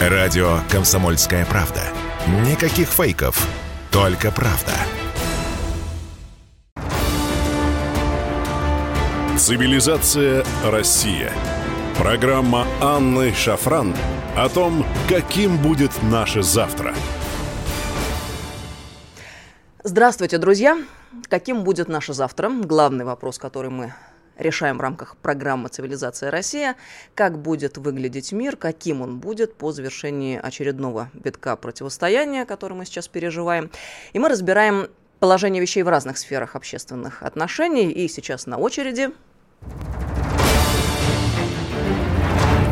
Радио «Комсомольская правда». Никаких фейков, только правда. Цивилизация Россия. Программа Анны Шафран о том, каким будет наше завтра. Здравствуйте, друзья! Каким будет наше завтра? Главный вопрос, который мы решаем в рамках программы «Цивилизация Россия», как будет выглядеть мир, каким он будет по завершении очередного витка противостояния, который мы сейчас переживаем. И мы разбираем положение вещей в разных сферах общественных отношений. И сейчас на очереди...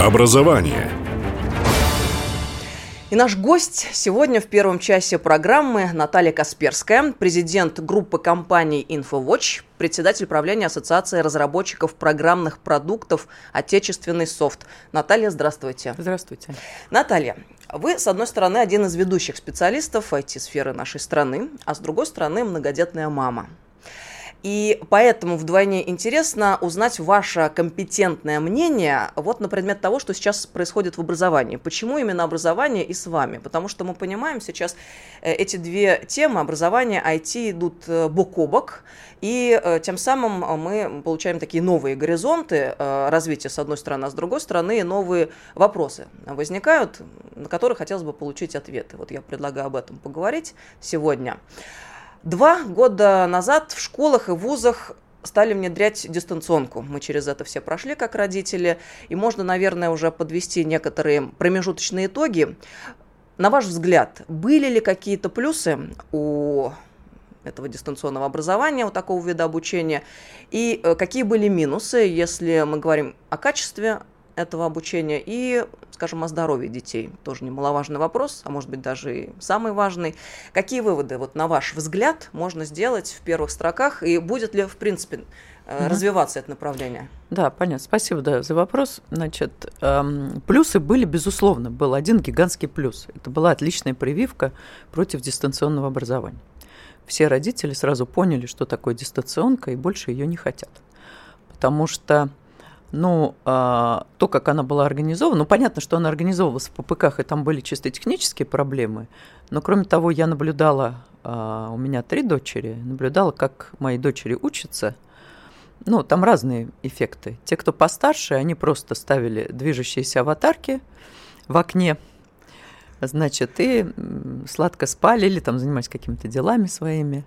Образование – и наш гость сегодня в первом часе программы Наталья Касперская, президент группы компаний InfoWatch, председатель правления Ассоциации разработчиков программных продуктов «Отечественный софт». Наталья, здравствуйте. Здравствуйте. Наталья, вы, с одной стороны, один из ведущих специалистов IT-сферы нашей страны, а с другой стороны, многодетная мама. И поэтому вдвойне интересно узнать ваше компетентное мнение вот на предмет того, что сейчас происходит в образовании. Почему именно образование и с вами? Потому что мы понимаем сейчас э, эти две темы, образование, IT, идут э, бок о бок, и э, тем самым мы получаем такие новые горизонты развития с одной стороны, а с другой стороны новые вопросы возникают, на которые хотелось бы получить ответы. Вот я предлагаю об этом поговорить сегодня. Два года назад в школах и вузах стали внедрять дистанционку. Мы через это все прошли как родители, и можно, наверное, уже подвести некоторые промежуточные итоги. На ваш взгляд, были ли какие-то плюсы у этого дистанционного образования, у такого вида обучения, и э, какие были минусы, если мы говорим о качестве этого обучения и, скажем, о здоровье детей. Тоже немаловажный вопрос, а может быть даже и самый важный. Какие выводы, вот на ваш взгляд, можно сделать в первых строках и будет ли, в принципе, угу. развиваться это направление? Да, понятно. Спасибо да, за вопрос. Значит, эм, плюсы были, безусловно. Был один гигантский плюс. Это была отличная прививка против дистанционного образования. Все родители сразу поняли, что такое дистанционка, и больше ее не хотят. Потому что ну, а, то, как она была организована, ну, понятно, что она организовывалась в ППКах, и там были чисто технические проблемы, но, кроме того, я наблюдала, а, у меня три дочери, наблюдала, как мои дочери учатся, ну, там разные эффекты. Те, кто постарше, они просто ставили движущиеся аватарки в окне, значит, и сладко спали или там занимались какими-то делами своими.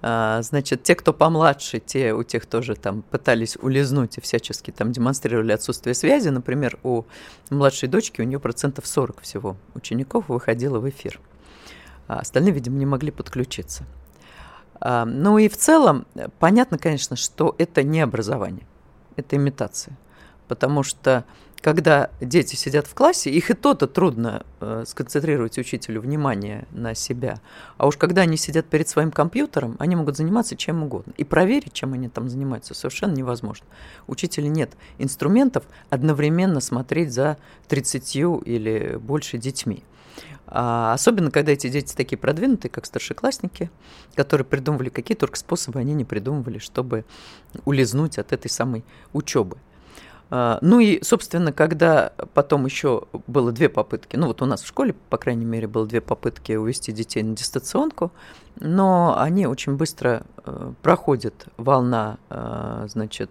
А, значит, те, кто помладше, те у тех тоже там пытались улизнуть и всячески там демонстрировали отсутствие связи. Например, у младшей дочки у нее процентов 40 всего учеников выходило в эфир. А остальные, видимо, не могли подключиться. А, ну и в целом, понятно, конечно, что это не образование, это имитация. Потому что когда дети сидят в классе, их и то-то трудно э, сконцентрировать учителю внимание на себя. А уж когда они сидят перед своим компьютером, они могут заниматься чем угодно. И проверить, чем они там занимаются, совершенно невозможно. У учителя нет инструментов одновременно смотреть за 30 или больше детьми. А особенно, когда эти дети такие продвинутые, как старшеклассники, которые придумывали какие только способы они не придумывали, чтобы улизнуть от этой самой учебы. А, ну и, собственно, когда потом еще было две попытки, ну вот у нас в школе, по крайней мере, было две попытки увести детей на дистанционку, но они очень быстро э, проходят волна, э, значит,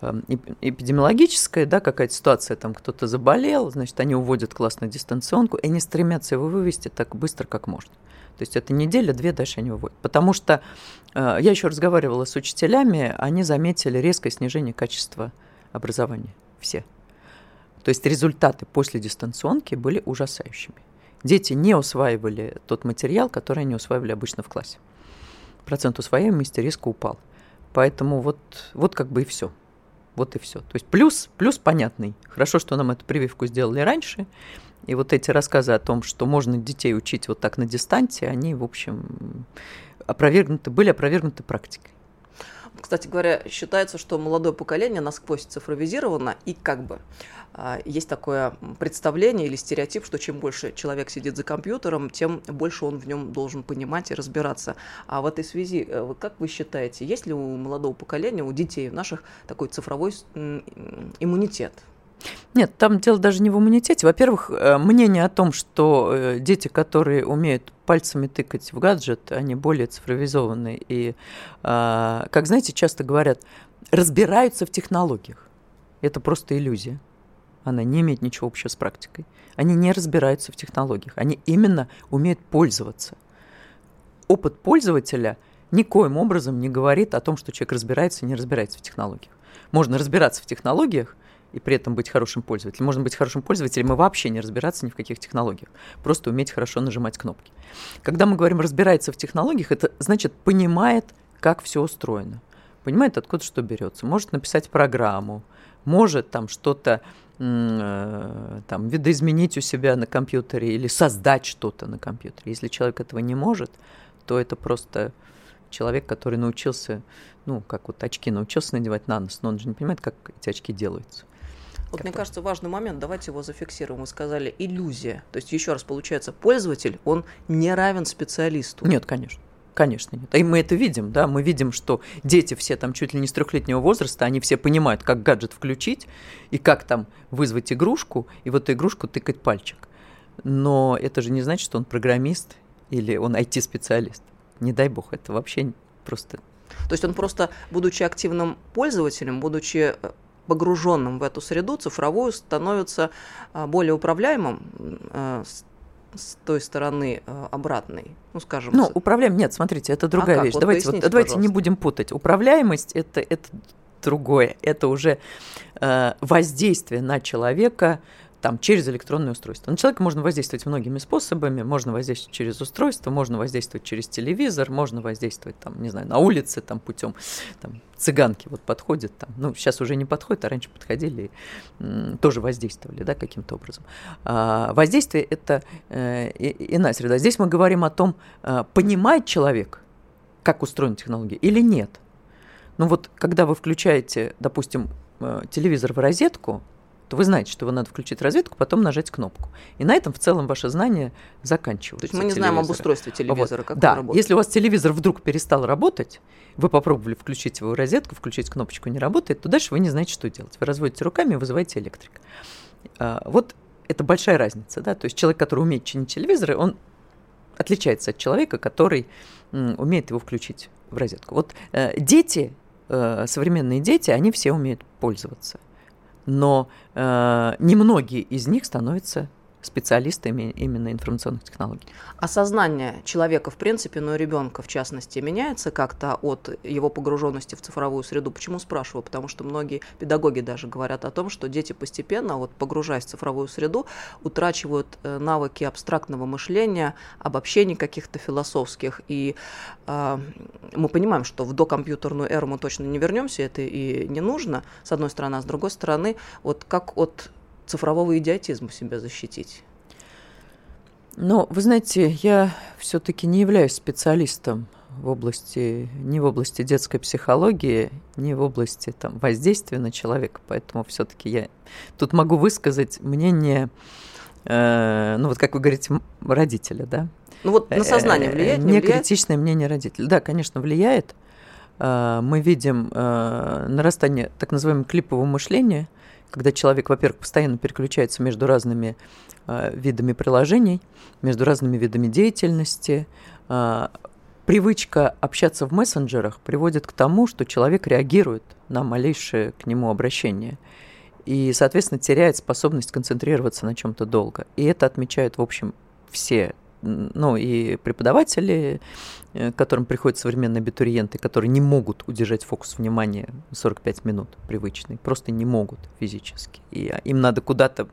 э, эпидемиологическая, да, какая-то ситуация, там кто-то заболел, значит, они уводят класс на дистанционку, и они стремятся его вывести так быстро, как можно. То есть это неделя, две, дальше они выводят. Потому что я еще разговаривала с учителями, они заметили резкое снижение качества образования. Все. То есть результаты после дистанционки были ужасающими. Дети не усваивали тот материал, который они усваивали обычно в классе. Процент усвояемости резко упал. Поэтому вот, вот как бы и все. Вот и все. То есть плюс, плюс понятный. Хорошо, что нам эту прививку сделали раньше. И вот эти рассказы о том, что можно детей учить вот так на дистанции, они, в общем, опровергнуты, были опровергнуты практикой. Кстати говоря, считается, что молодое поколение насквозь цифровизировано, и как бы а, есть такое представление или стереотип, что чем больше человек сидит за компьютером, тем больше он в нем должен понимать и разбираться. А в этой связи, э, как вы считаете, есть ли у молодого поколения, у детей наших такой цифровой иммунитет? Нет, там дело даже не в иммунитете. Во-первых, э, мнение о том, что э, дети, которые умеют пальцами тыкать в гаджет, они более цифровизованные и, а, как знаете, часто говорят, разбираются в технологиях. Это просто иллюзия. Она не имеет ничего общего с практикой. Они не разбираются в технологиях. Они именно умеют пользоваться. Опыт пользователя никоим образом не говорит о том, что человек разбирается и не разбирается в технологиях. Можно разбираться в технологиях – и при этом быть хорошим пользователем. Можно быть хорошим пользователем и вообще не разбираться ни в каких технологиях, просто уметь хорошо нажимать кнопки. Когда мы говорим «разбирается в технологиях», это значит понимает, как все устроено, понимает, откуда что берется, может написать программу, может там что-то э, там, видоизменить у себя на компьютере или создать что-то на компьютере. Если человек этого не может, то это просто человек, который научился, ну, как вот очки научился надевать на нос, но он же не понимает, как эти очки делаются. Вот мне кажется, важный момент, давайте его зафиксируем. Вы сказали иллюзия. То есть, еще раз, получается, пользователь, он не равен специалисту. Нет, конечно. Конечно, нет. И мы это видим, да, мы видим, что дети все там чуть ли не с трехлетнего возраста, они все понимают, как гаджет включить и как там вызвать игрушку, и в эту игрушку тыкать пальчик. Но это же не значит, что он программист или он IT-специалист. Не дай бог, это вообще просто... То есть он просто, будучи активным пользователем, будучи э, погруженным в эту среду цифровую становится а, более управляемым э, с той стороны э, обратной, ну скажем. Ну управляем, нет, смотрите, это другая а вещь. Вот давайте, вот, давайте не будем путать. Управляемость это это другое, это уже э, воздействие на человека там, через электронное устройство. На человека можно воздействовать многими способами. Можно воздействовать через устройство, можно воздействовать через телевизор, можно воздействовать, там, не знаю, на улице, там, путем там, цыганки вот подходят. Там. Ну, сейчас уже не подходят, а раньше подходили и тоже воздействовали да, каким-то образом. А, воздействие – это э, иная среда. Здесь мы говорим о том, э, понимает человек, как устроена технология или нет. Ну вот, когда вы включаете, допустим, э, телевизор в розетку, то вы знаете, что его надо включить розетку, потом нажать кнопку. И на этом в целом ваше знание заканчивается. То есть мы не знаем об устройстве телевизора, вот. как да. он работает. Если у вас телевизор вдруг перестал работать, вы попробовали включить его в розетку, включить кнопочку не работает, то дальше вы не знаете, что делать. Вы разводите руками и вызываете электрика. А, вот это большая разница, да, то есть человек, который умеет чинить телевизоры, он отличается от человека, который умеет его включить в розетку. Вот э, дети, э, современные дети, они все умеют пользоваться но э, немногие из них становятся специалистами именно информационных технологий. Осознание человека, в принципе, но и ребенка, в частности, меняется как-то от его погруженности в цифровую среду? Почему спрашиваю? Потому что многие педагоги даже говорят о том, что дети постепенно, вот погружаясь в цифровую среду, утрачивают э, навыки абстрактного мышления, обобщений каких-то философских. И э, мы понимаем, что в докомпьютерную эру мы точно не вернемся, это и не нужно, с одной стороны, а с другой стороны, вот как от цифрового идиотизма себя защитить? Ну, вы знаете, я все-таки не являюсь специалистом в области, не в области детской психологии, не в области там, воздействия на человека, поэтому все-таки я тут могу высказать мнение, э, ну вот как вы говорите, родителя, да? Ну вот на сознание э, влияет? Не, не влияет? критичное мнение родителя. Да, конечно, влияет. Э, мы видим э, нарастание так называемого клипового мышления, когда человек, во-первых, постоянно переключается между разными э, видами приложений, между разными видами деятельности. Э, привычка общаться в мессенджерах приводит к тому, что человек реагирует на малейшее к нему обращение и, соответственно, теряет способность концентрироваться на чем-то долго. И это отмечают, в общем, все ну и преподаватели, э, которым приходят современные абитуриенты, которые не могут удержать фокус внимания 45 минут привычный, просто не могут физически. И им надо куда-то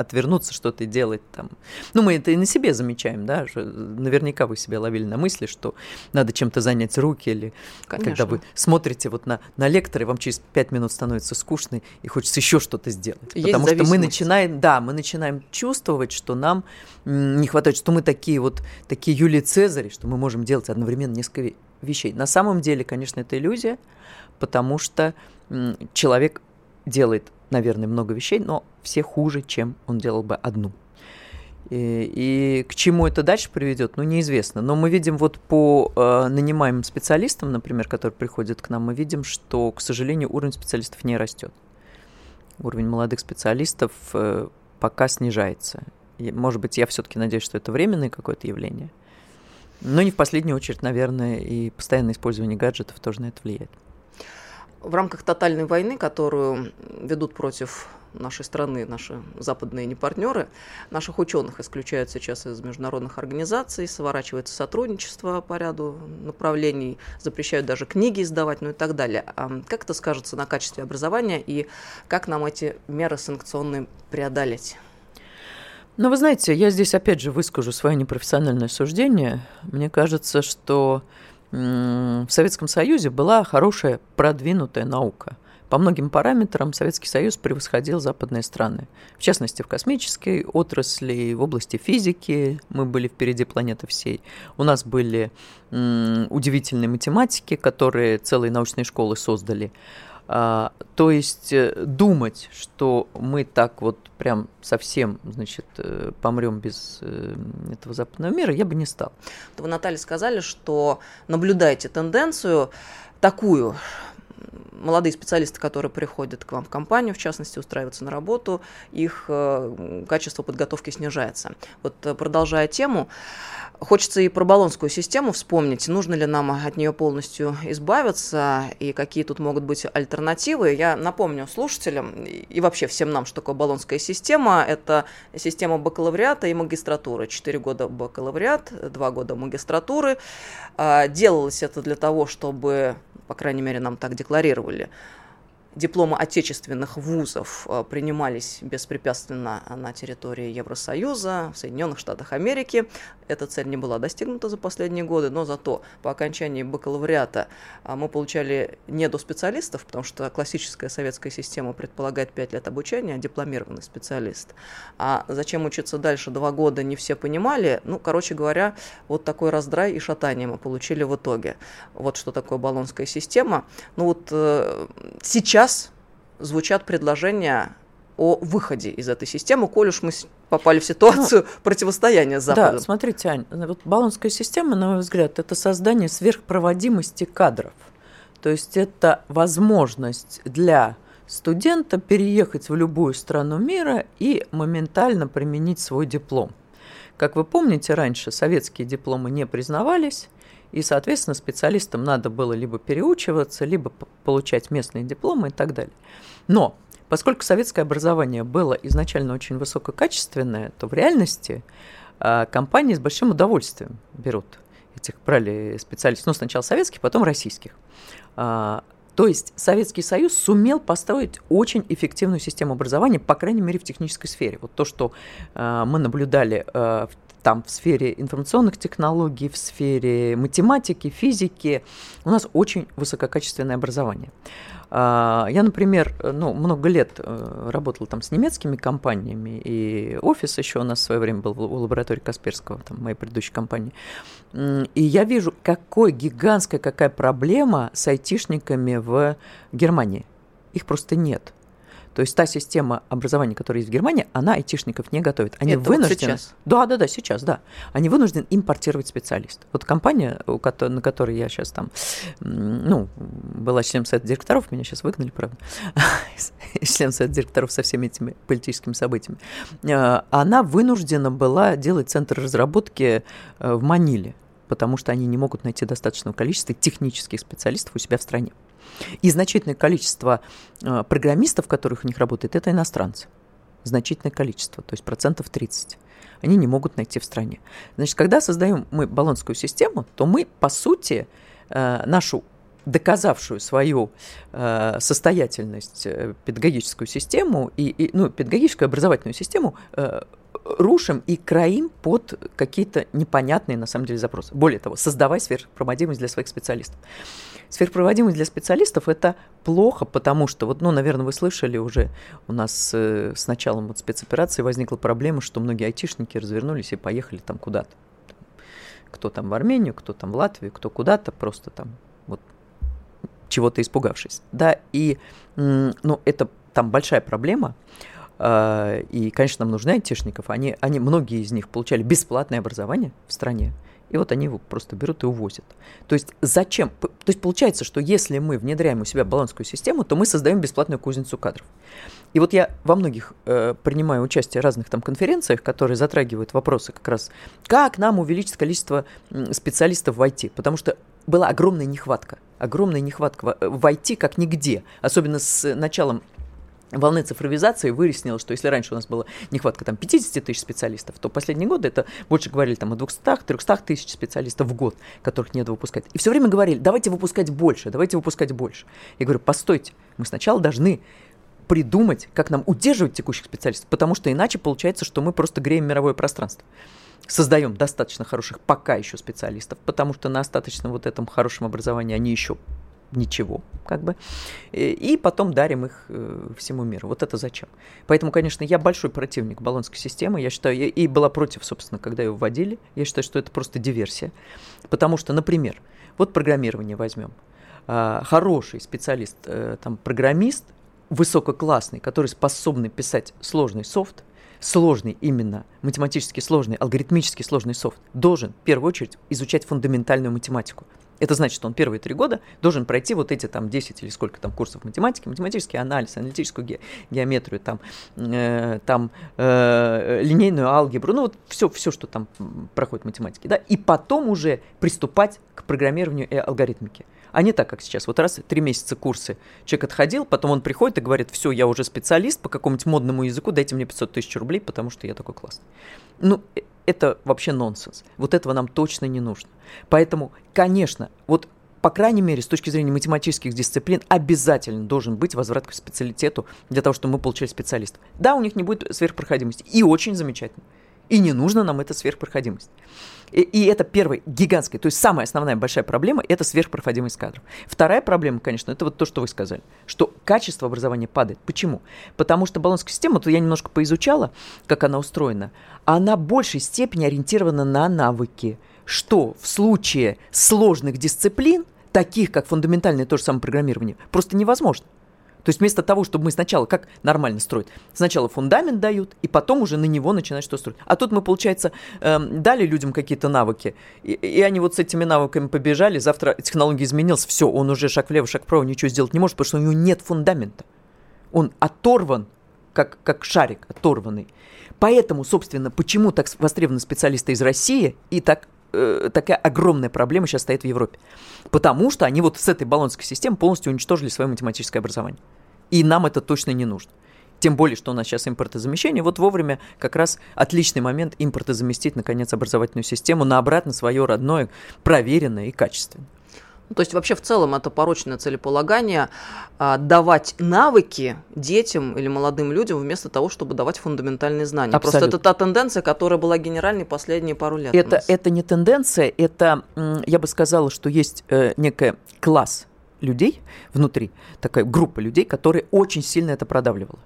отвернуться, что-то делать там. Ну, мы это и на себе замечаем, да, наверняка вы себя ловили на мысли, что надо чем-то занять руки, или Конечно. когда вы смотрите вот на, на лектора, и вам через пять минут становится скучно, и хочется еще что-то сделать. Есть Потому что мы начинаем, да, мы начинаем чувствовать, что нам не хватает, что мы такие вот, такие Юлии Цезари, что мы можем делать одновременно несколько вещей. На самом деле, конечно, это иллюзия, потому что человек делает наверное, много вещей, но все хуже, чем он делал бы одну. И, и к чему это дальше приведет, ну, неизвестно. Но мы видим вот по э, нанимаемым специалистам, например, которые приходят к нам, мы видим, что, к сожалению, уровень специалистов не растет. уровень молодых специалистов э, пока снижается. И, может быть, я все-таки надеюсь, что это временное какое-то явление. Но не в последнюю очередь, наверное, и постоянное использование гаджетов тоже на это влияет. В рамках тотальной войны, которую ведут против нашей страны, наши западные непартнеры, наших ученых исключают сейчас из международных организаций, сворачивается сотрудничество по ряду направлений, запрещают даже книги издавать, ну и так далее. А как это скажется на качестве образования и как нам эти меры санкционные преодолеть? Ну, вы знаете, я здесь опять же выскажу свое непрофессиональное суждение. Мне кажется, что в Советском Союзе была хорошая продвинутая наука. По многим параметрам Советский Союз превосходил западные страны. В частности, в космической отрасли, в области физики мы были впереди планеты всей. У нас были удивительные математики, которые целые научные школы создали. А, то есть э, думать, что мы так вот прям совсем, значит, э, помрем без э, этого западного мира, я бы не стал. Вы, Наталья, сказали, что наблюдаете тенденцию такую, молодые специалисты, которые приходят к вам в компанию, в частности, устраиваются на работу, их э, качество подготовки снижается. Вот э, продолжая тему, хочется и про баллонскую систему вспомнить. Нужно ли нам от нее полностью избавиться и какие тут могут быть альтернативы? Я напомню слушателям и вообще всем нам, что такое баллонская система. Это система бакалавриата и магистратуры. Четыре года бакалавриат, два года магистратуры. А, делалось это для того, чтобы по крайней мере, нам так декларировали, декларировали дипломы отечественных вузов э, принимались беспрепятственно на территории Евросоюза, в Соединенных Штатах Америки. Эта цель не была достигнута за последние годы, но зато по окончании бакалавриата э, мы получали не до специалистов, потому что классическая советская система предполагает 5 лет обучения, а дипломированный специалист. А зачем учиться дальше два года, не все понимали. Ну, короче говоря, вот такой раздрай и шатание мы получили в итоге. Вот что такое баллонская система. Ну вот э, сейчас сейчас звучат предложения о выходе из этой системы, коль уж мы попали в ситуацию ну, противостояния с Западом. Да, смотрите, Ань, вот баллонская система, на мой взгляд, это создание сверхпроводимости кадров. То есть это возможность для студента переехать в любую страну мира и моментально применить свой диплом. Как вы помните, раньше советские дипломы не признавались, и, соответственно, специалистам надо было либо переучиваться, либо получать местные дипломы и так далее. Но поскольку советское образование было изначально очень высококачественное, то в реальности э, компании с большим удовольствием берут этих брали специалистов, ну, сначала советских, потом российских. А, то есть Советский Союз сумел построить очень эффективную систему образования, по крайней мере, в технической сфере. Вот то, что э, мы наблюдали э, в там в сфере информационных технологий, в сфере математики, физики. У нас очень высококачественное образование. А, я, например, ну, много лет э, работала там с немецкими компаниями, и офис еще у нас в свое время был в лаборатории Касперского, там, моей предыдущей компании. И я вижу, какой гигантская какая проблема с айтишниками в Германии. Их просто нет. То есть та система образования, которая есть в Германии, она айтишников не готовит. Они Это вынуждены... Вот сейчас? Да, да, да, сейчас, да. Они вынуждены импортировать специалистов. Вот компания, на которой я сейчас там, ну, была членом совета директоров, меня сейчас выгнали, правда, член совета директоров со всеми этими политическими событиями, э, она вынуждена была делать центр разработки э, в Маниле, потому что они не могут найти достаточного количества технических специалистов у себя в стране. И значительное количество э, программистов, которых у них работает, это иностранцы. Значительное количество, то есть процентов 30. Они не могут найти в стране. Значит, когда создаем мы баллонскую систему, то мы, по сути, э, нашу доказавшую свою э, состоятельность э, педагогическую систему и, и ну, педагогическую образовательную систему э, рушим и краим под какие-то непонятные на самом деле запросы. Более того, создавай сверхпроводимость для своих специалистов. Сверхпроводимость для специалистов – это плохо, потому что, вот, ну, наверное, вы слышали уже, у нас э, с началом вот спецоперации возникла проблема, что многие айтишники развернулись и поехали там куда-то. Кто там в Армению, кто там в Латвию, кто куда-то, просто там вот чего-то испугавшись. Да, и, ну, это там большая проблема, и, конечно, нам нужны айтишников. Они, они, многие из них получали бесплатное образование в стране. И вот они его просто берут и увозят. То есть зачем? То есть получается, что если мы внедряем у себя балансскую систему, то мы создаем бесплатную кузницу кадров. И вот я во многих э, принимаю участие в разных там конференциях, которые затрагивают вопросы как раз, как нам увеличить количество специалистов в IT, потому что была огромная нехватка, огромная нехватка в IT как нигде, особенно с началом волны цифровизации выяснилось, что если раньше у нас была нехватка там 50 тысяч специалистов, то последние годы это больше говорили там о 200-300 тысяч специалистов в год, которых нет выпускать. И все время говорили, давайте выпускать больше, давайте выпускать больше. Я говорю, постойте, мы сначала должны придумать, как нам удерживать текущих специалистов, потому что иначе получается, что мы просто греем мировое пространство. Создаем достаточно хороших пока еще специалистов, потому что на остаточно вот этом хорошем образовании они еще ничего, как бы, и потом дарим их э, всему миру. Вот это зачем? Поэтому, конечно, я большой противник баллонской системы, я считаю, и была против, собственно, когда ее вводили, я считаю, что это просто диверсия, потому что, например, вот программирование возьмем, а, хороший специалист, э, там, программист, высококлассный, который способный писать сложный софт, сложный именно, математически сложный, алгоритмически сложный софт, должен в первую очередь изучать фундаментальную математику – это значит, что он первые три года должен пройти вот эти там 10 или сколько там курсов математики, математический анализ, аналитическую ге- геометрию, там, э, там э, линейную алгебру, ну вот все, все, что там проходит в математике, да, и потом уже приступать к программированию и алгоритмике. А не так, как сейчас. Вот раз три месяца курсы человек отходил, потом он приходит и говорит, все, я уже специалист по какому-нибудь модному языку, дайте мне 500 тысяч рублей, потому что я такой классный. Ну, э, это вообще нонсенс. Вот этого нам точно не нужно. Поэтому, конечно, вот по крайней мере, с точки зрения математических дисциплин, обязательно должен быть возврат к специалитету для того, чтобы мы получили специалистов. Да, у них не будет сверхпроходимости. И очень замечательно. И не нужно нам эта сверхпроходимость. И, и это первая гигантская, то есть самая основная большая проблема – это сверхпроходимость кадров. Вторая проблема, конечно, это вот то, что вы сказали, что качество образования падает. Почему? Потому что баллонская система, то я немножко поизучала, как она устроена, она в большей степени ориентирована на навыки, что в случае сложных дисциплин, таких как фундаментальное то же самое программирование, просто невозможно. То есть вместо того, чтобы мы сначала, как нормально строить, сначала фундамент дают, и потом уже на него начинать что строить. А тут мы, получается, эм, дали людям какие-то навыки, и, и они вот с этими навыками побежали, завтра технология изменилась, все, он уже шаг влево, шаг вправо, ничего сделать не может, потому что у него нет фундамента. Он оторван, как, как шарик оторванный. Поэтому, собственно, почему так востребованы специалисты из России и так э, такая огромная проблема сейчас стоит в Европе. Потому что они вот с этой баллонской системой полностью уничтожили свое математическое образование. И нам это точно не нужно. Тем более, что у нас сейчас импортозамещение. Вот вовремя как раз отличный момент импортозаместить, наконец, образовательную систему на обратно свое родное, проверенное и качественное. Ну, то есть вообще в целом это порочное целеполагание а, давать навыки детям или молодым людям вместо того, чтобы давать фундаментальные знания. Абсолютно. Просто это та тенденция, которая была генеральной последние пару лет. Это, это не тенденция, это, я бы сказала, что есть э, некая класс людей внутри, такая группа людей, которые очень сильно это продавливала.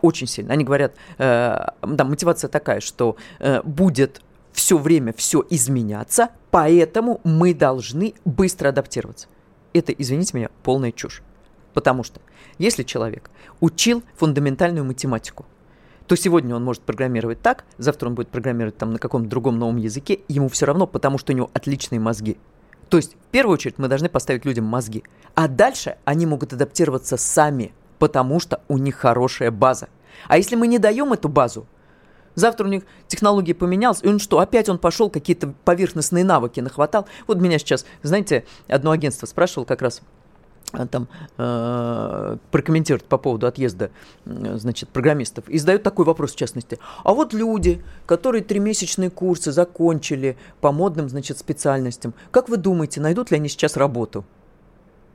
Очень сильно. Они говорят, э, да, мотивация такая, что э, будет все время все изменяться, поэтому мы должны быстро адаптироваться. Это, извините меня, полная чушь. Потому что если человек учил фундаментальную математику, то сегодня он может программировать так, завтра он будет программировать там на каком-то другом новом языке, ему все равно, потому что у него отличные мозги. То есть, в первую очередь, мы должны поставить людям мозги. А дальше они могут адаптироваться сами, потому что у них хорошая база. А если мы не даем эту базу, Завтра у них технологии поменялась, и он что, опять он пошел, какие-то поверхностные навыки нахватал. Вот меня сейчас, знаете, одно агентство спрашивало как раз э, там э, прокомментировать по поводу отъезда, значит, программистов. И задают такой вопрос, в частности. А вот люди, которые тримесячные курсы закончили по модным, значит, специальностям, как вы думаете, найдут ли они сейчас работу?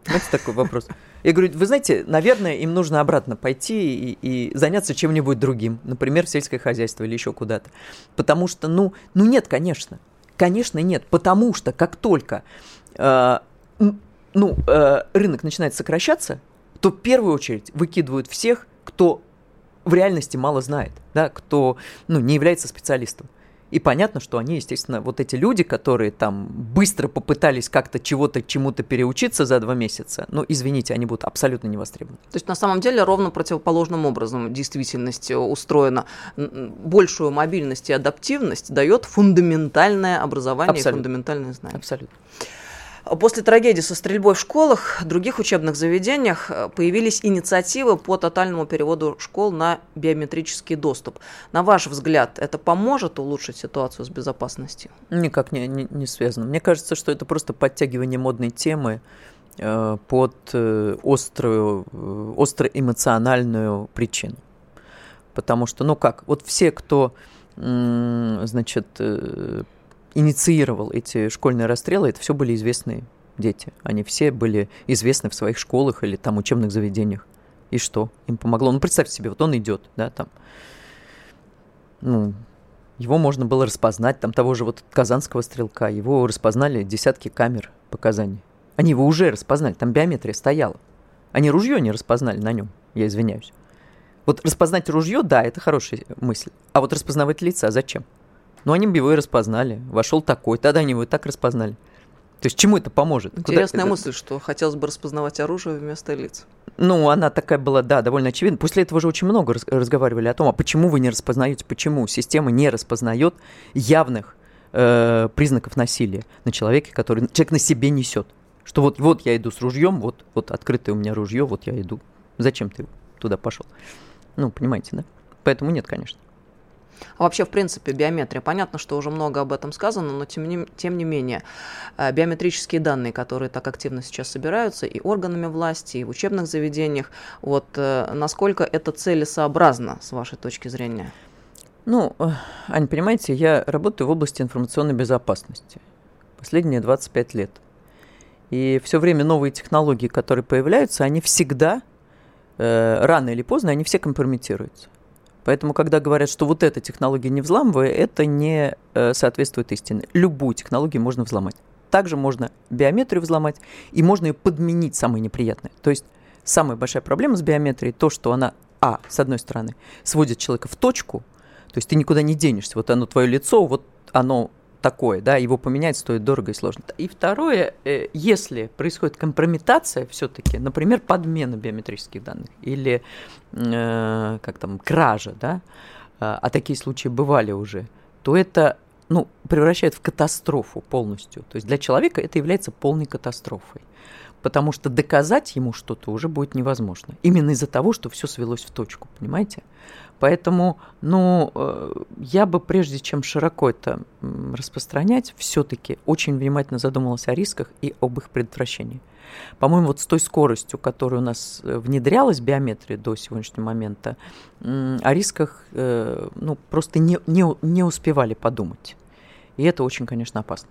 Знаете, такой вопрос. Я говорю, вы знаете, наверное, им нужно обратно пойти и, и заняться чем-нибудь другим, например, в сельское хозяйство или еще куда-то. Потому что, ну, ну нет, конечно. Конечно, нет. Потому что как только э, ну, э, рынок начинает сокращаться, то в первую очередь выкидывают всех, кто в реальности мало знает, да, кто ну, не является специалистом. И понятно, что они, естественно, вот эти люди, которые там быстро попытались как-то чего-то, чему-то переучиться за два месяца, ну, извините, они будут абсолютно не востребованы. То есть на самом деле ровно противоположным образом действительность устроена. Большую мобильность и адаптивность дает фундаментальное образование абсолютно. и фундаментальные знания. Абсолютно. После трагедии со стрельбой в школах, других учебных заведениях э, появились инициативы по тотальному переводу школ на биометрический доступ. На ваш взгляд, это поможет улучшить ситуацию с безопасностью? Никак не, не, не связано. Мне кажется, что это просто подтягивание модной темы э, под э, острую, э, остро-эмоциональную причину. Потому что, ну как, вот все, кто, значит, э, инициировал эти школьные расстрелы, это все были известные дети. Они все были известны в своих школах или там учебных заведениях. И что? Им помогло. Ну, представьте себе, вот он идет, да, там. Ну, его можно было распознать, там того же вот казанского стрелка, его распознали десятки камер показаний. Они его уже распознали, там биометрия стояла. Они ружье не распознали на нем, я извиняюсь. Вот распознать ружье, да, это хорошая мысль. А вот распознавать лица зачем? Но ну, они бы его и распознали. Вошел такой, тогда они его и так распознали. То есть чему это поможет? Интересная Куда... мысль, что хотелось бы распознавать оружие вместо лиц. Ну, она такая была, да, довольно очевидна. После этого же очень много раз- разговаривали о том, а почему вы не распознаете, почему система не распознает явных э, признаков насилия на человеке, который человек на себе несет. Что вот, вот я иду с ружьем, вот, вот открытое у меня ружье, вот я иду. Зачем ты туда пошел? Ну, понимаете, да? Поэтому нет, конечно. А вообще, в принципе, биометрия. Понятно, что уже много об этом сказано, но тем не, тем не менее, э, биометрические данные, которые так активно сейчас собираются и органами власти, и в учебных заведениях, вот э, насколько это целесообразно, с вашей точки зрения? Ну, э, Ань, понимаете, я работаю в области информационной безопасности последние 25 лет. И все время новые технологии, которые появляются, они всегда, э, рано или поздно, они все компрометируются. Поэтому, когда говорят, что вот эта технология не взламывая, это не э, соответствует истине. Любую технологию можно взломать. Также можно биометрию взломать, и можно ее подменить, самое неприятное. То есть самая большая проблема с биометрией то, что она, а, с одной стороны, сводит человека в точку, то есть ты никуда не денешься. Вот оно, твое лицо, вот оно такое, да, его поменять стоит дорого и сложно. И второе, э, если происходит компрометация все-таки, например, подмена биометрических данных или э, как там кража, да, а, а такие случаи бывали уже, то это ну, превращает в катастрофу полностью. То есть для человека это является полной катастрофой. Потому что доказать ему что-то уже будет невозможно. Именно из-за того, что все свелось в точку, понимаете? Поэтому, ну, э, я бы прежде чем широко это распространять, все-таки очень внимательно задумалась о рисках и об их предотвращении. По-моему, вот с той скоростью, которой у нас э, внедрялась биометрия до сегодняшнего момента, о рисках э, ну, просто не, не, не успевали подумать. И это очень, конечно, опасно.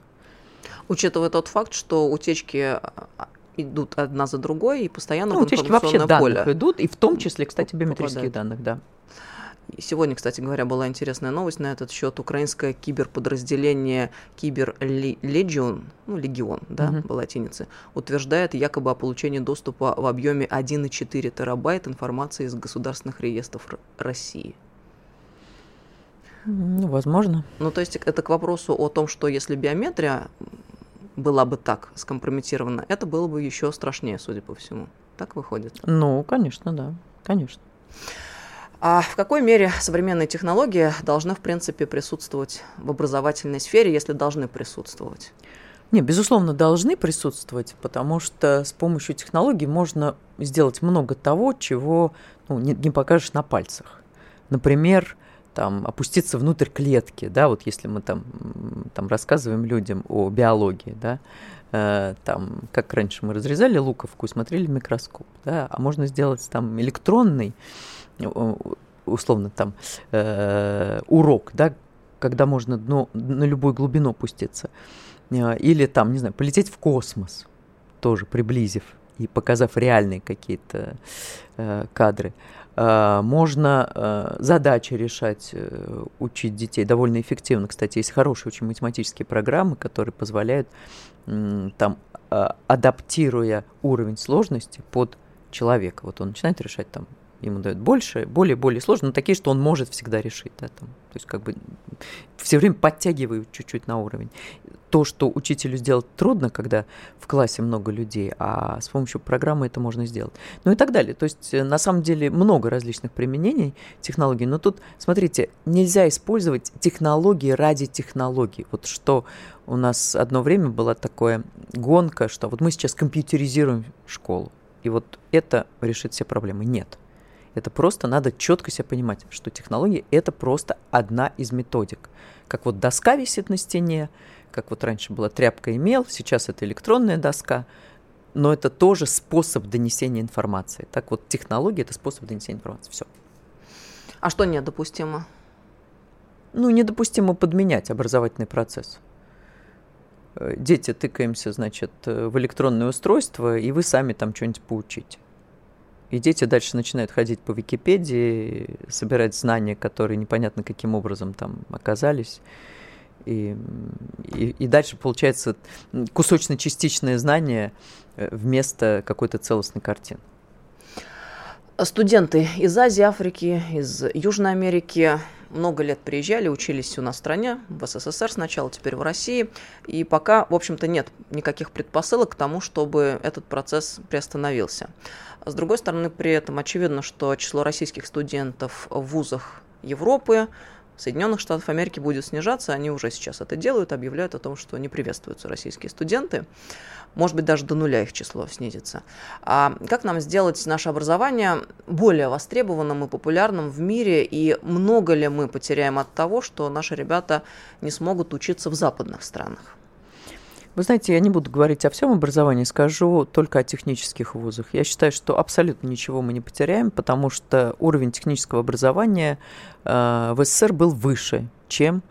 Учитывая тот факт, что утечки а, идут одна за другой и постоянно ну, в утечки вообще поле. идут, и в том числе, кстати, биометрических данных, да. Сегодня, кстати говоря, была интересная новость на этот счет. Украинское киберподразделение Кибер Легион, ну, Легион, да, uh-huh. по латинице, утверждает якобы о получении доступа в объеме 1,4 терабайт информации из государственных реестров России. Ну, возможно. Ну, то есть это к вопросу о том, что если биометрия была бы так скомпрометирована, это было бы еще страшнее, судя по всему. Так выходит? Ну, конечно, да, конечно. А в какой мере современные технологии должны, в принципе, присутствовать в образовательной сфере, если должны присутствовать? Не, безусловно, должны присутствовать, потому что с помощью технологий можно сделать много того, чего ну, не, не покажешь на пальцах. Например, там, опуститься внутрь клетки, да, вот если мы там, там рассказываем людям о биологии, да, э, там, как раньше мы разрезали луковку и смотрели микроскоп, да, а можно сделать там электронный, условно там э, урок, да, когда можно дно, на любую глубину опуститься, э, или там, не знаю, полететь в космос, тоже приблизив и показав реальные какие-то э, кадры. Э, можно э, задачи решать, э, учить детей довольно эффективно. Кстати, есть хорошие очень математические программы, которые позволяют там, адаптируя уровень сложности под человека. Вот он начинает решать там ему дают больше, более, более сложные, но такие, что он может всегда решить. Да, там. То есть как бы все время подтягивают чуть-чуть на уровень. То, что учителю сделать трудно, когда в классе много людей, а с помощью программы это можно сделать. Ну и так далее. То есть э, на самом деле много различных применений технологий, но тут, смотрите, нельзя использовать технологии ради технологий. Вот что у нас одно время была такая гонка, что вот мы сейчас компьютеризируем школу, и вот это решит все проблемы. Нет. Это просто надо четко себе понимать, что технологии – это просто одна из методик. Как вот доска висит на стене, как вот раньше была тряпка и мел, сейчас это электронная доска, но это тоже способ донесения информации. Так вот, технология – это способ донесения информации. Все. А что недопустимо? Ну, недопустимо подменять образовательный процесс. Э, дети тыкаемся, значит, э, в электронное устройство, и вы сами там что-нибудь поучите. И дети дальше начинают ходить по Википедии, собирать знания, которые непонятно каким образом там оказались. И, и, и дальше получается кусочно-частичное знание э, вместо какой-то целостной картины. Студенты из Азии, Африки, из Южной Америки много лет приезжали, учились у нас в стране, в СССР сначала, теперь в России. И пока, в общем-то, нет никаких предпосылок к тому, чтобы этот процесс приостановился. С другой стороны, при этом очевидно, что число российских студентов в вузах Европы, Соединенных Штатов Америки будет снижаться, они уже сейчас это делают, объявляют о том, что не приветствуются российские студенты, может быть, даже до нуля их число снизится. А как нам сделать наше образование более востребованным и популярным в мире, и много ли мы потеряем от того, что наши ребята не смогут учиться в западных странах? Вы знаете, я не буду говорить о всем образовании, скажу только о технических вузах. Я считаю, что абсолютно ничего мы не потеряем, потому что уровень технического образования э, в СССР был выше, чем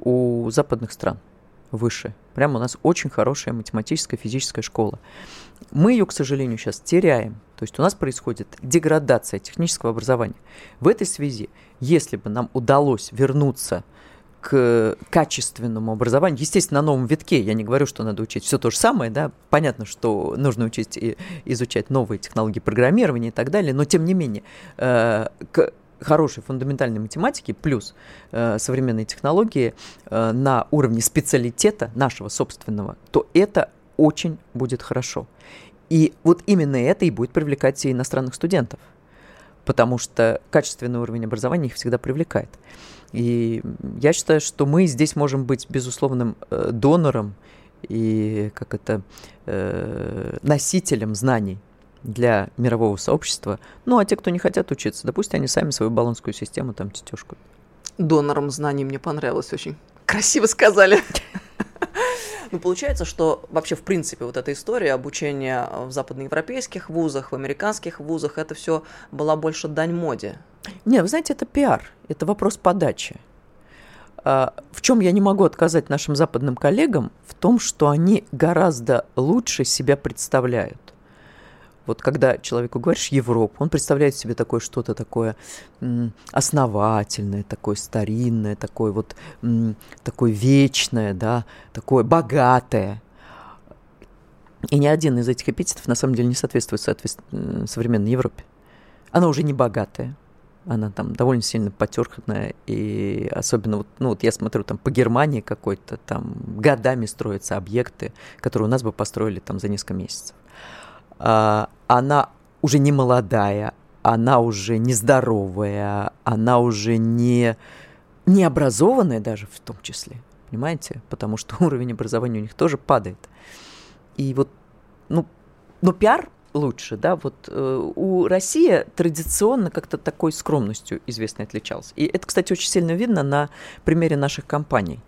у западных стран. Выше. Прямо у нас очень хорошая математическая, физическая школа. Мы ее, к сожалению, сейчас теряем. То есть у нас происходит деградация технического образования. В этой связи, если бы нам удалось вернуться к качественному образованию. Естественно, на новом витке. Я не говорю, что надо учить все то же самое, да. Понятно, что нужно учить и изучать новые технологии программирования и так далее, но тем не менее, э, к хорошей фундаментальной математики плюс э, современные технологии э, на уровне специалитета нашего собственного, то это очень будет хорошо. И вот именно это и будет привлекать и иностранных студентов, потому что качественный уровень образования их всегда привлекает. И я считаю, что мы здесь можем быть безусловным э, донором и как это э, носителем знаний для мирового сообщества. Ну, а те, кто не хотят учиться, да пусть они сами свою баллонскую систему там тетюшку. Донором знаний мне понравилось очень. Красиво сказали. Ну, получается, что вообще, в принципе, вот эта история обучения в западноевропейских вузах, в американских вузах, это все была больше дань моде. Не, вы знаете, это пиар, это вопрос подачи. А, в чем я не могу отказать нашим западным коллегам? В том, что они гораздо лучше себя представляют. Вот когда человеку говоришь Европу, он представляет себе такое что-то такое основательное, такое старинное, такое вот такое вечное, да, такое богатое. И ни один из этих эпитетов на самом деле не соответствует современной Европе. Она уже не богатая, она там довольно сильно потерханная, и особенно вот, ну вот я смотрю там по Германии какой-то, там годами строятся объекты, которые у нас бы построили там за несколько месяцев. А, она уже не молодая, она уже нездоровая, она уже не, не образованная даже в том числе, понимаете? Потому что уровень образования у них тоже падает. И вот, ну, но пиар лучше, да, вот э, у России традиционно как-то такой скромностью известно отличалась. И это, кстати, очень сильно видно на примере наших компаний.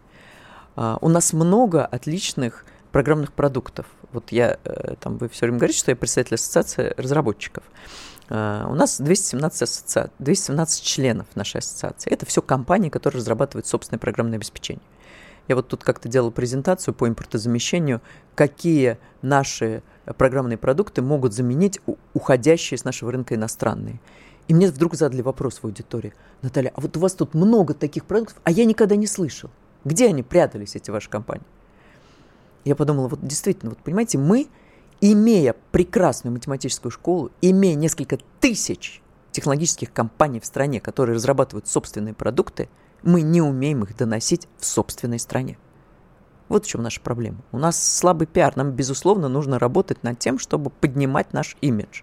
Uh, у нас много отличных программных продуктов. Вот я, э, там, вы все время говорите, что я представитель ассоциации разработчиков. Uh, у нас 217, ассоци... 217 членов нашей ассоциации. Это все компании, которые разрабатывают собственное программное обеспечение. Я вот тут как-то делал презентацию по импортозамещению, какие наши программные продукты могут заменить уходящие с нашего рынка иностранные. И мне вдруг задали вопрос в аудитории. Наталья, а вот у вас тут много таких продуктов, а я никогда не слышал. Где они прятались, эти ваши компании? Я подумала, вот действительно, вот понимаете, мы, имея прекрасную математическую школу, имея несколько тысяч технологических компаний в стране, которые разрабатывают собственные продукты, мы не умеем их доносить в собственной стране. Вот в чем наша проблема. У нас слабый пиар. Нам, безусловно, нужно работать над тем, чтобы поднимать наш имидж.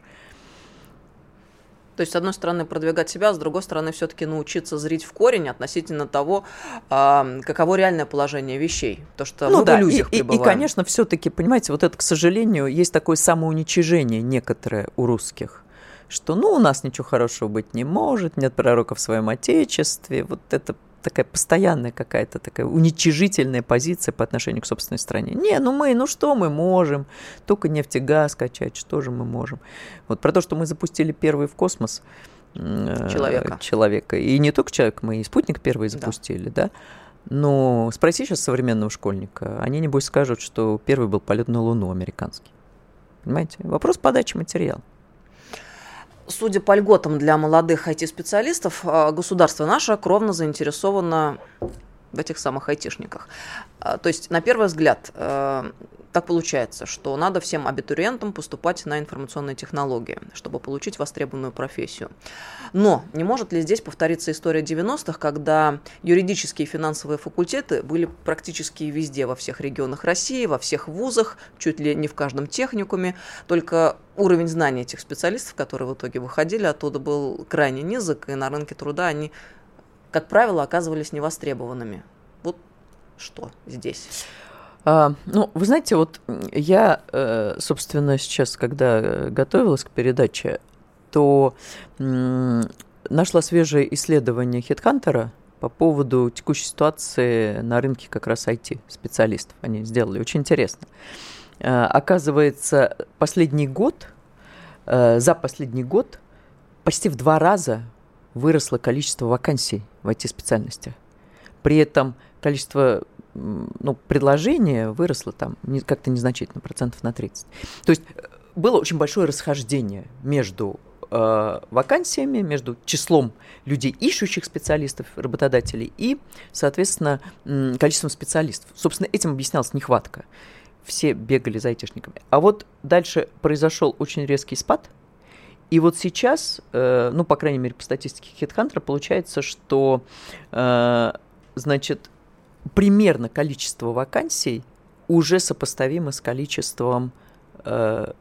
То есть, с одной стороны, продвигать себя, а с другой стороны, все-таки научиться зрить в корень относительно того, каково реальное положение вещей. То, что ну, мы да, в иллюзиях и, и, и, конечно, все-таки, понимаете, вот это, к сожалению, есть такое самоуничижение некоторое у русских что ну у нас ничего хорошего быть не может, нет пророка в своем отечестве, вот это такая постоянная какая-то такая уничижительная позиция по отношению к собственной стране. Не, ну мы, ну что мы можем? Только нефть и газ качать, что же мы можем? Вот про то, что мы запустили первый в космос э, человека. человека. И не только человек, мы и спутник первый запустили, да. да? Но спроси сейчас современного школьника, они, небось, скажут, что первый был полет на Луну американский. Понимаете? Вопрос подачи материала. Судя по льготам для молодых IT-специалистов, а, государство наше кровно заинтересовано в этих самых айтишниках. А, то есть, на первый взгляд, э, так получается, что надо всем абитуриентам поступать на информационные технологии, чтобы получить востребованную профессию. Но не может ли здесь повториться история 90-х, когда юридические и финансовые факультеты были практически везде, во всех регионах России, во всех вузах, чуть ли не в каждом техникуме, только уровень знаний этих специалистов, которые в итоге выходили оттуда, был крайне низок, и на рынке труда они, как правило, оказывались невостребованными. Вот что здесь? А, ну, вы знаете, вот я, э, собственно, сейчас, когда готовилась к передаче, то нашла свежее исследование Хитхантера по поводу текущей ситуации на рынке как раз IT-специалистов. Они сделали очень интересно. Э, оказывается, последний год, э, за последний год почти в два раза выросло количество вакансий в IT-специальностях. При этом количество ну, предложение выросло там как-то незначительно, процентов на 30. То есть э, было очень большое расхождение между э, вакансиями, между числом людей, ищущих специалистов, работодателей, и, соответственно, количеством специалистов. Собственно, этим объяснялась нехватка. Все бегали за айтишниками. А вот дальше произошел очень резкий спад, и вот сейчас, э, ну, по крайней мере, по статистике HeadHunter, получается, что, э, значит, примерно количество вакансий уже сопоставимо с количеством э,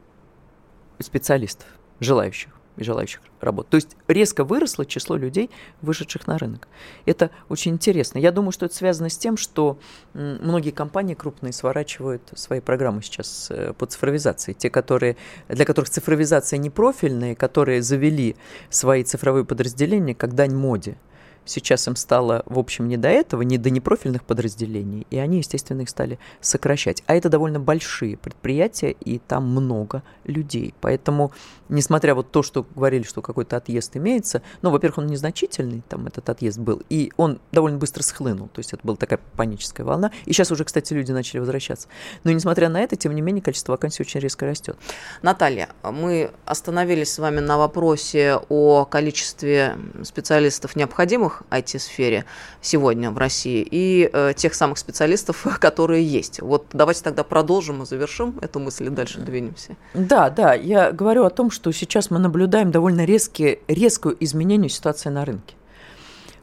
специалистов, желающих желающих работать. То есть резко выросло число людей, вышедших на рынок. Это очень интересно. Я думаю, что это связано с тем, что многие компании крупные сворачивают свои программы сейчас э, по цифровизации. Те, которые, для которых цифровизация не профильная, которые завели свои цифровые подразделения как дань моде. Сейчас им стало, в общем, не до этого, не до непрофильных подразделений, и они, естественно, их стали сокращать. А это довольно большие предприятия, и там много людей. Поэтому, несмотря вот то, что говорили, что какой-то отъезд имеется, ну, во-первых, он незначительный, там этот отъезд был, и он довольно быстро схлынул, то есть это была такая паническая волна. И сейчас уже, кстати, люди начали возвращаться. Но, несмотря на это, тем не менее, количество вакансий очень резко растет. Наталья, мы остановились с вами на вопросе о количестве специалистов необходимых новых IT-сфере сегодня в России и э, тех самых специалистов, которые есть. Вот давайте тогда продолжим и завершим эту мысль и дальше двинемся. Да, да, я говорю о том, что сейчас мы наблюдаем довольно резкие, резкую изменение ситуации на рынке.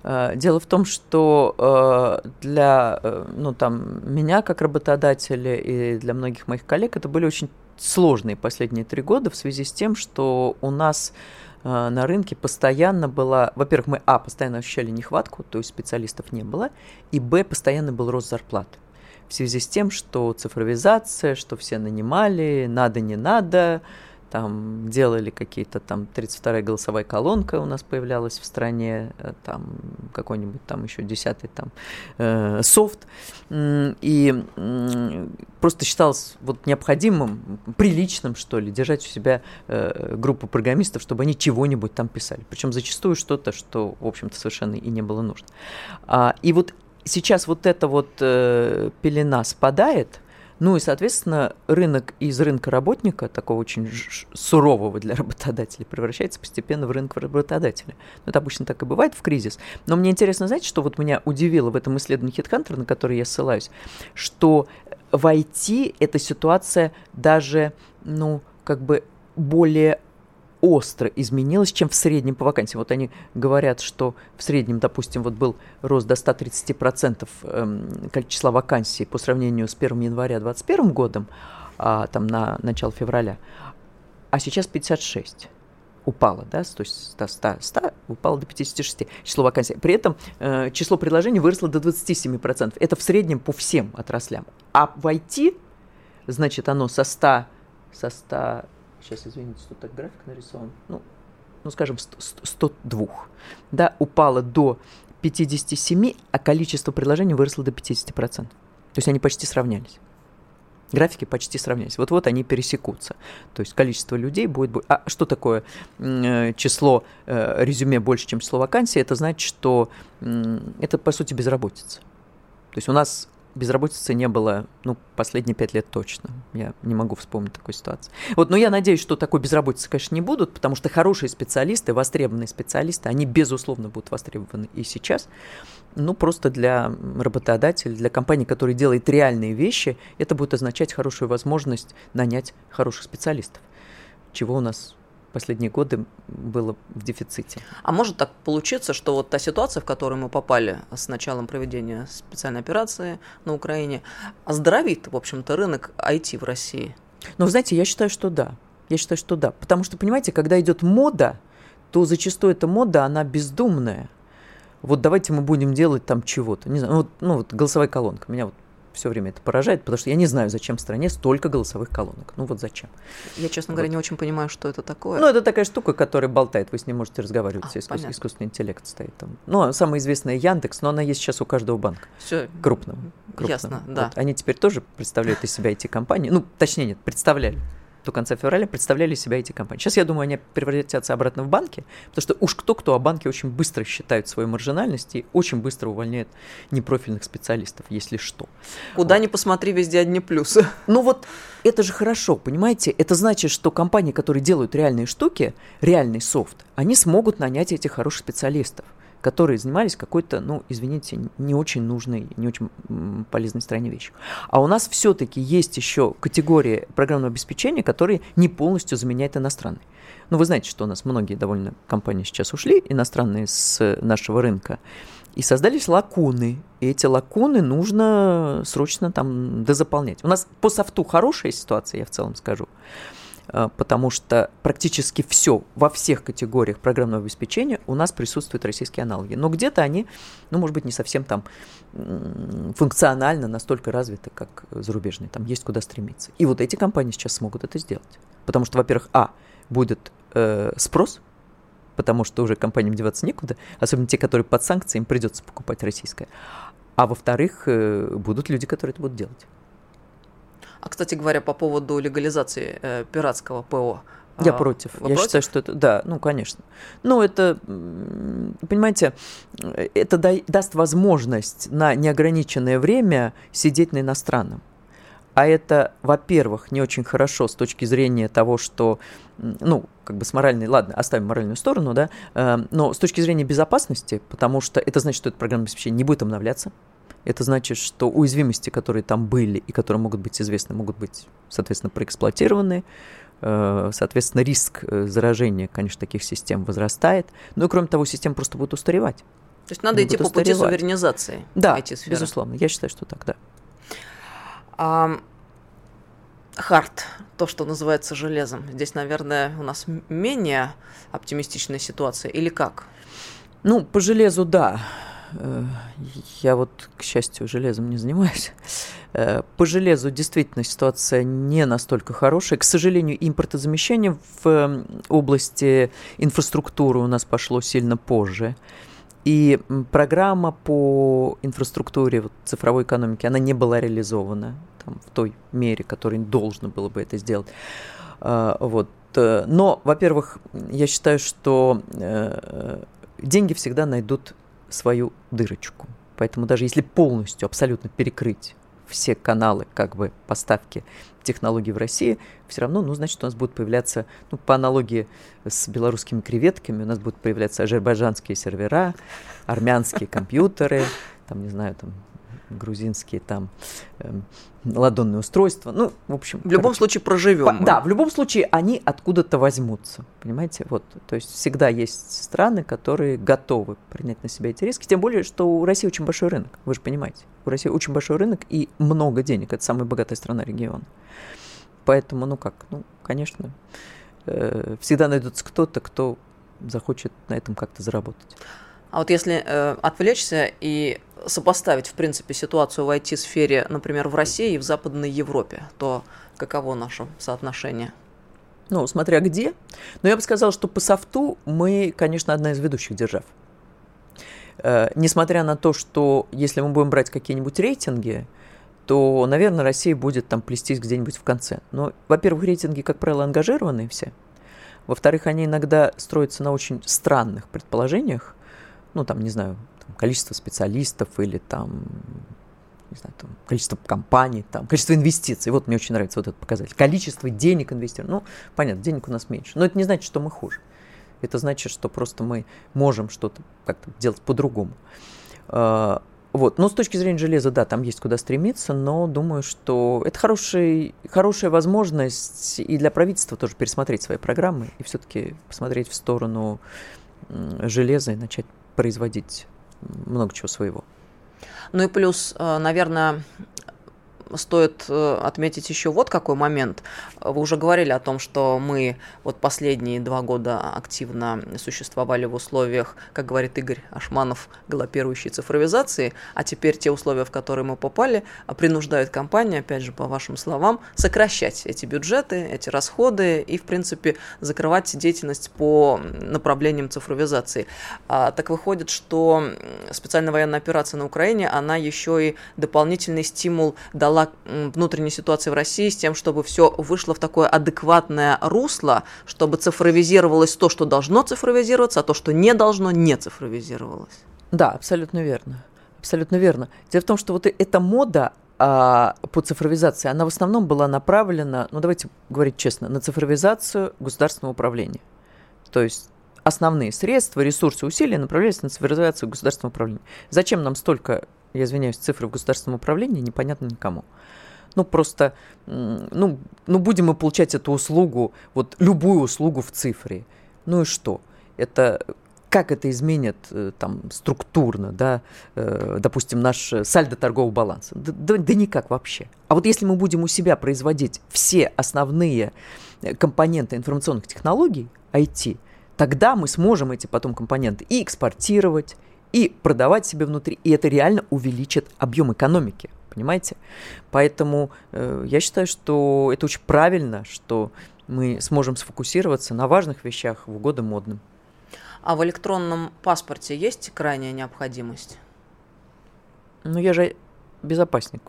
Э, дело в том, что э, для э, ну, там, меня как работодателя и для многих моих коллег это были очень сложные последние три года в связи с тем, что у нас Э, на рынке постоянно была, во-первых, мы, а, постоянно ощущали нехватку, то есть специалистов не было, и, б, постоянно был рост зарплат. В связи с тем, что цифровизация, что все нанимали, надо, не надо, там делали какие-то там 32-я голосовая колонка у нас появлялась в стране, э, там какой-нибудь там еще 10-й там э, софт, и э, просто считалось вот необходимым, приличным, что ли, держать у себя э, группу программистов, чтобы они чего-нибудь там писали, причем зачастую что-то, что, в общем-то, совершенно и не было нужно. А, и вот сейчас вот эта вот э, пелена спадает, ну и, соответственно, рынок из рынка работника, такого очень сурового для работодателей, превращается постепенно в рынок работодателя. Ну, это обычно так и бывает в кризис. Но мне интересно, знаете, что вот меня удивило в этом исследовании HeadHunter, на который я ссылаюсь, что в IT эта ситуация даже, ну, как бы более остро изменилось, чем в среднем по вакансиям. Вот они говорят, что в среднем, допустим, вот был рост до 130% эм, числа вакансий по сравнению с 1 января 2021 годом, а, там на начало февраля, а сейчас 56 упало, да, то есть 100, 100, 100 упало до 56 число вакансий. При этом э, число предложений выросло до 27%. Это в среднем по всем отраслям. А в IT, значит, оно со 100, со 100, сейчас, извините, тут так график нарисован, ну, ну скажем, 100, 102, да, упало до 57, а количество предложений выросло до 50%. То есть они почти сравнялись графики почти сравнялись. Вот-вот они пересекутся. То есть количество людей будет... А что такое э, число э, резюме больше, чем число вакансий? Это значит, что это, по сути, безработица. То есть у нас безработицы не было, ну, последние пять лет точно. Я не могу вспомнить такой ситуации. Вот, но я надеюсь, что такой безработицы, конечно, не будут, потому что хорошие специалисты, востребованные специалисты, они, безусловно, будут востребованы и сейчас ну, просто для работодателя, для компании, которая делает реальные вещи, это будет означать хорошую возможность нанять хороших специалистов, чего у нас последние годы было в дефиците. А может так получиться, что вот та ситуация, в которую мы попали с началом проведения специальной операции на Украине, оздоровит, в общем-то, рынок IT в России? Ну, знаете, я считаю, что да. Я считаю, что да. Потому что, понимаете, когда идет мода, то зачастую эта мода, она бездумная вот давайте мы будем делать там чего-то. Не знаю, ну вот, ну, вот голосовая колонка. Меня вот все время это поражает, потому что я не знаю, зачем в стране столько голосовых колонок. Ну вот зачем. Я, честно вот. говоря, не очень понимаю, что это такое. Ну, это такая штука, которая болтает, вы с ней можете разговаривать, а, искус... искусственный интеллект стоит там. Ну, а самая известная Яндекс, но она есть сейчас у каждого банка. Все. Крупного. крупного. Ясно, да. Вот. Они теперь тоже представляют из себя эти компании. Ну, точнее, нет, представляли до конца февраля представляли себя эти компании. Сейчас, я думаю, они превратятся обратно в банки, потому что уж кто-кто, а банки очень быстро считают свою маржинальность и очень быстро увольняют непрофильных специалистов, если что. Куда вот. ни посмотри, везде одни плюсы. Ну вот это же хорошо, понимаете? Это значит, что компании, которые делают реальные штуки, реальный софт, они смогут нанять этих хороших специалистов которые занимались какой-то, ну, извините, не очень нужной, не очень полезной стране вещью. А у нас все-таки есть еще категория программного обеспечения, которые не полностью заменяют иностранные. Ну, вы знаете, что у нас многие довольно компании сейчас ушли, иностранные с нашего рынка, и создались лакуны. И эти лакуны нужно срочно там дозаполнять. У нас по софту хорошая ситуация, я в целом скажу. А, потому что практически все во всех категориях программного обеспечения у нас присутствуют российские аналоги. Но где-то они, ну, может быть, не совсем там функционально настолько развиты, как зарубежные. Там есть куда стремиться. И вот эти компании сейчас смогут это сделать. Потому что, во-первых, а, будет э, спрос, потому что уже компаниям деваться некуда, особенно те, которые под санкциями, придется покупать российское. А во-вторых, э, будут люди, которые это будут делать. А, кстати говоря, по поводу легализации э, пиратского ПО. Я а, против. Вы Я против? считаю, что это... Да, ну, конечно. Ну, это, понимаете, это да, даст возможность на неограниченное время сидеть на иностранном. А это, во-первых, не очень хорошо с точки зрения того, что, ну, как бы с моральной, ладно, оставим моральную сторону, да, э, но с точки зрения безопасности, потому что это значит, что это программное обеспечение не будет обновляться, это значит, что уязвимости, которые там были и которые могут быть известны, могут быть, соответственно, проэксплуатированы. Э, соответственно, риск э, заражения, конечно, таких систем возрастает. Ну и кроме того, система просто будет устаревать. То есть надо идти по пути суверенизации. Да, безусловно. Я считаю, что так, да. А, хард, то, что называется железом. Здесь, наверное, у нас менее оптимистичная ситуация или как? Ну, по железу, да. Э, я вот, к счастью, железом не занимаюсь. Э, по железу действительно ситуация не настолько хорошая. К сожалению, импортозамещение в области инфраструктуры у нас пошло сильно позже. И программа по инфраструктуре вот, цифровой экономики, она не была реализована там, в той мере, которой должно было бы это сделать. Э, вот. Но, во-первых, я считаю, что деньги всегда найдут свою дырочку. Поэтому даже если полностью, абсолютно перекрыть все каналы как бы поставки технологий в России, все равно, ну, значит, у нас будут появляться, ну, по аналогии с белорусскими креветками, у нас будут появляться азербайджанские сервера, армянские компьютеры, там, не знаю, там, грузинские там э, ладонные устройства. Ну, в общем. В любом случае проживем. По, да, в любом случае они откуда-то возьмутся. Понимаете? Вот. То есть всегда есть страны, которые готовы принять на себя эти риски. Тем более, что у России очень большой рынок. Вы же понимаете. У России очень большой рынок и много денег. Это самая богатая страна региона. Поэтому, ну как, ну, конечно, э, всегда найдется кто-то, кто захочет на этом как-то заработать. А вот если э, отвлечься и сопоставить, в принципе, ситуацию в IT-сфере, например, в России и в Западной Европе, то каково наше соотношение? Ну, смотря где. Но я бы сказала, что по софту мы, конечно, одна из ведущих держав. Э, несмотря на то, что если мы будем брать какие-нибудь рейтинги, то, наверное, Россия будет там плестись где-нибудь в конце. Но, во-первых, рейтинги, как правило, ангажированные все. Во-вторых, они иногда строятся на очень странных предположениях. Ну, там, не знаю, там, количество специалистов или там, не знаю, там, количество компаний, там, количество инвестиций. Вот мне очень нравится вот этот показатель. Количество денег инвестировано. Ну, понятно, денег у нас меньше. Но это не значит, что мы хуже. Это значит, что просто мы можем что-то как-то делать по-другому. А, вот. Но с точки зрения железа, да, там есть куда стремиться, но думаю, что это хороший, хорошая возможность и для правительства тоже пересмотреть свои программы и все-таки посмотреть в сторону железа и начать производить много чего своего. Ну и плюс, э, наверное, стоит э, отметить еще вот какой момент. Вы уже говорили о том, что мы вот последние два года активно существовали в условиях, как говорит Игорь Ашманов, галопирующей цифровизации, а теперь те условия, в которые мы попали, принуждают компании, опять же, по вашим словам, сокращать эти бюджеты, эти расходы и, в принципе, закрывать деятельность по направлениям цифровизации. А, так выходит, что специальная военная операция на Украине, она еще и дополнительный стимул дала была внутренняя ситуация в России с тем, чтобы все вышло в такое адекватное русло, чтобы цифровизировалось то, что должно цифровизироваться, а то, что не должно, не цифровизировалось. Да, абсолютно верно. Абсолютно верно. Дело в том, что вот эта мода а, по цифровизации, она в основном была направлена, ну давайте говорить честно, на цифровизацию государственного управления. То есть основные средства, ресурсы, усилия направлялись на цифровизацию государственного управления. Зачем нам столько я извиняюсь, цифры в государственном управлении непонятно никому. Ну, просто, ну, ну, будем мы получать эту услугу, вот любую услугу в цифре. Ну и что? Это как это изменит э, там структурно, да, э, допустим, наш сальдо торгового баланса? Да, да, да никак вообще. А вот если мы будем у себя производить все основные э, компоненты информационных технологий, IT, тогда мы сможем эти потом компоненты и экспортировать, и продавать себе внутри, и это реально увеличит объем экономики, понимаете? Поэтому э, я считаю, что это очень правильно, что мы сможем сфокусироваться на важных вещах в угоду модным. А в электронном паспорте есть крайняя необходимость? Ну, я же безопасник.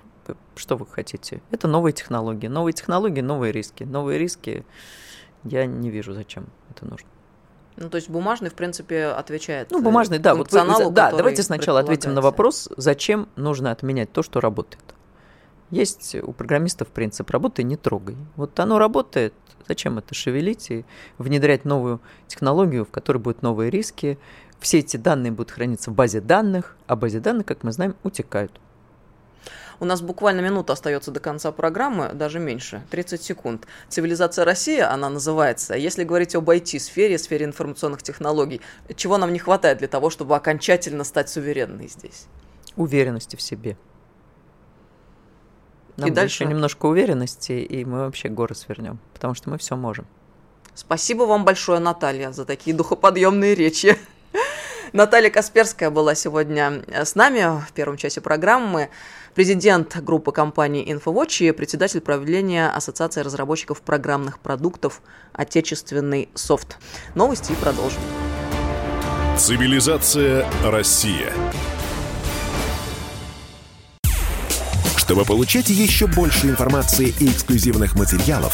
Что вы хотите? Это новые технологии. Новые технологии, новые риски. Новые риски я не вижу, зачем это нужно. Ну, то есть бумажный, в принципе, отвечает. Ну, бумажный, да. Вот вы, да, давайте сначала ответим на вопрос, зачем нужно отменять то, что работает. Есть у программистов принцип «работай, не трогай». Вот оно работает, зачем это шевелить и внедрять новую технологию, в которой будут новые риски. Все эти данные будут храниться в базе данных, а базе данных, как мы знаем, утекают. У нас буквально минута остается до конца программы, даже меньше, 30 секунд. Цивилизация России, она называется. Если говорить об IT-сфере, сфере информационных технологий, чего нам не хватает для того, чтобы окончательно стать суверенной здесь? Уверенности в себе. Нам и дальше немножко уверенности, и мы вообще горы свернем, потому что мы все можем. Спасибо вам большое, Наталья, за такие духоподъемные речи. Наталья Касперская была сегодня с нами в первом часе программы президент группы компании InfoWatch и председатель правления Ассоциации разработчиков программных продуктов «Отечественный софт». Новости и продолжим. Цивилизация Россия. Чтобы получать еще больше информации и эксклюзивных материалов,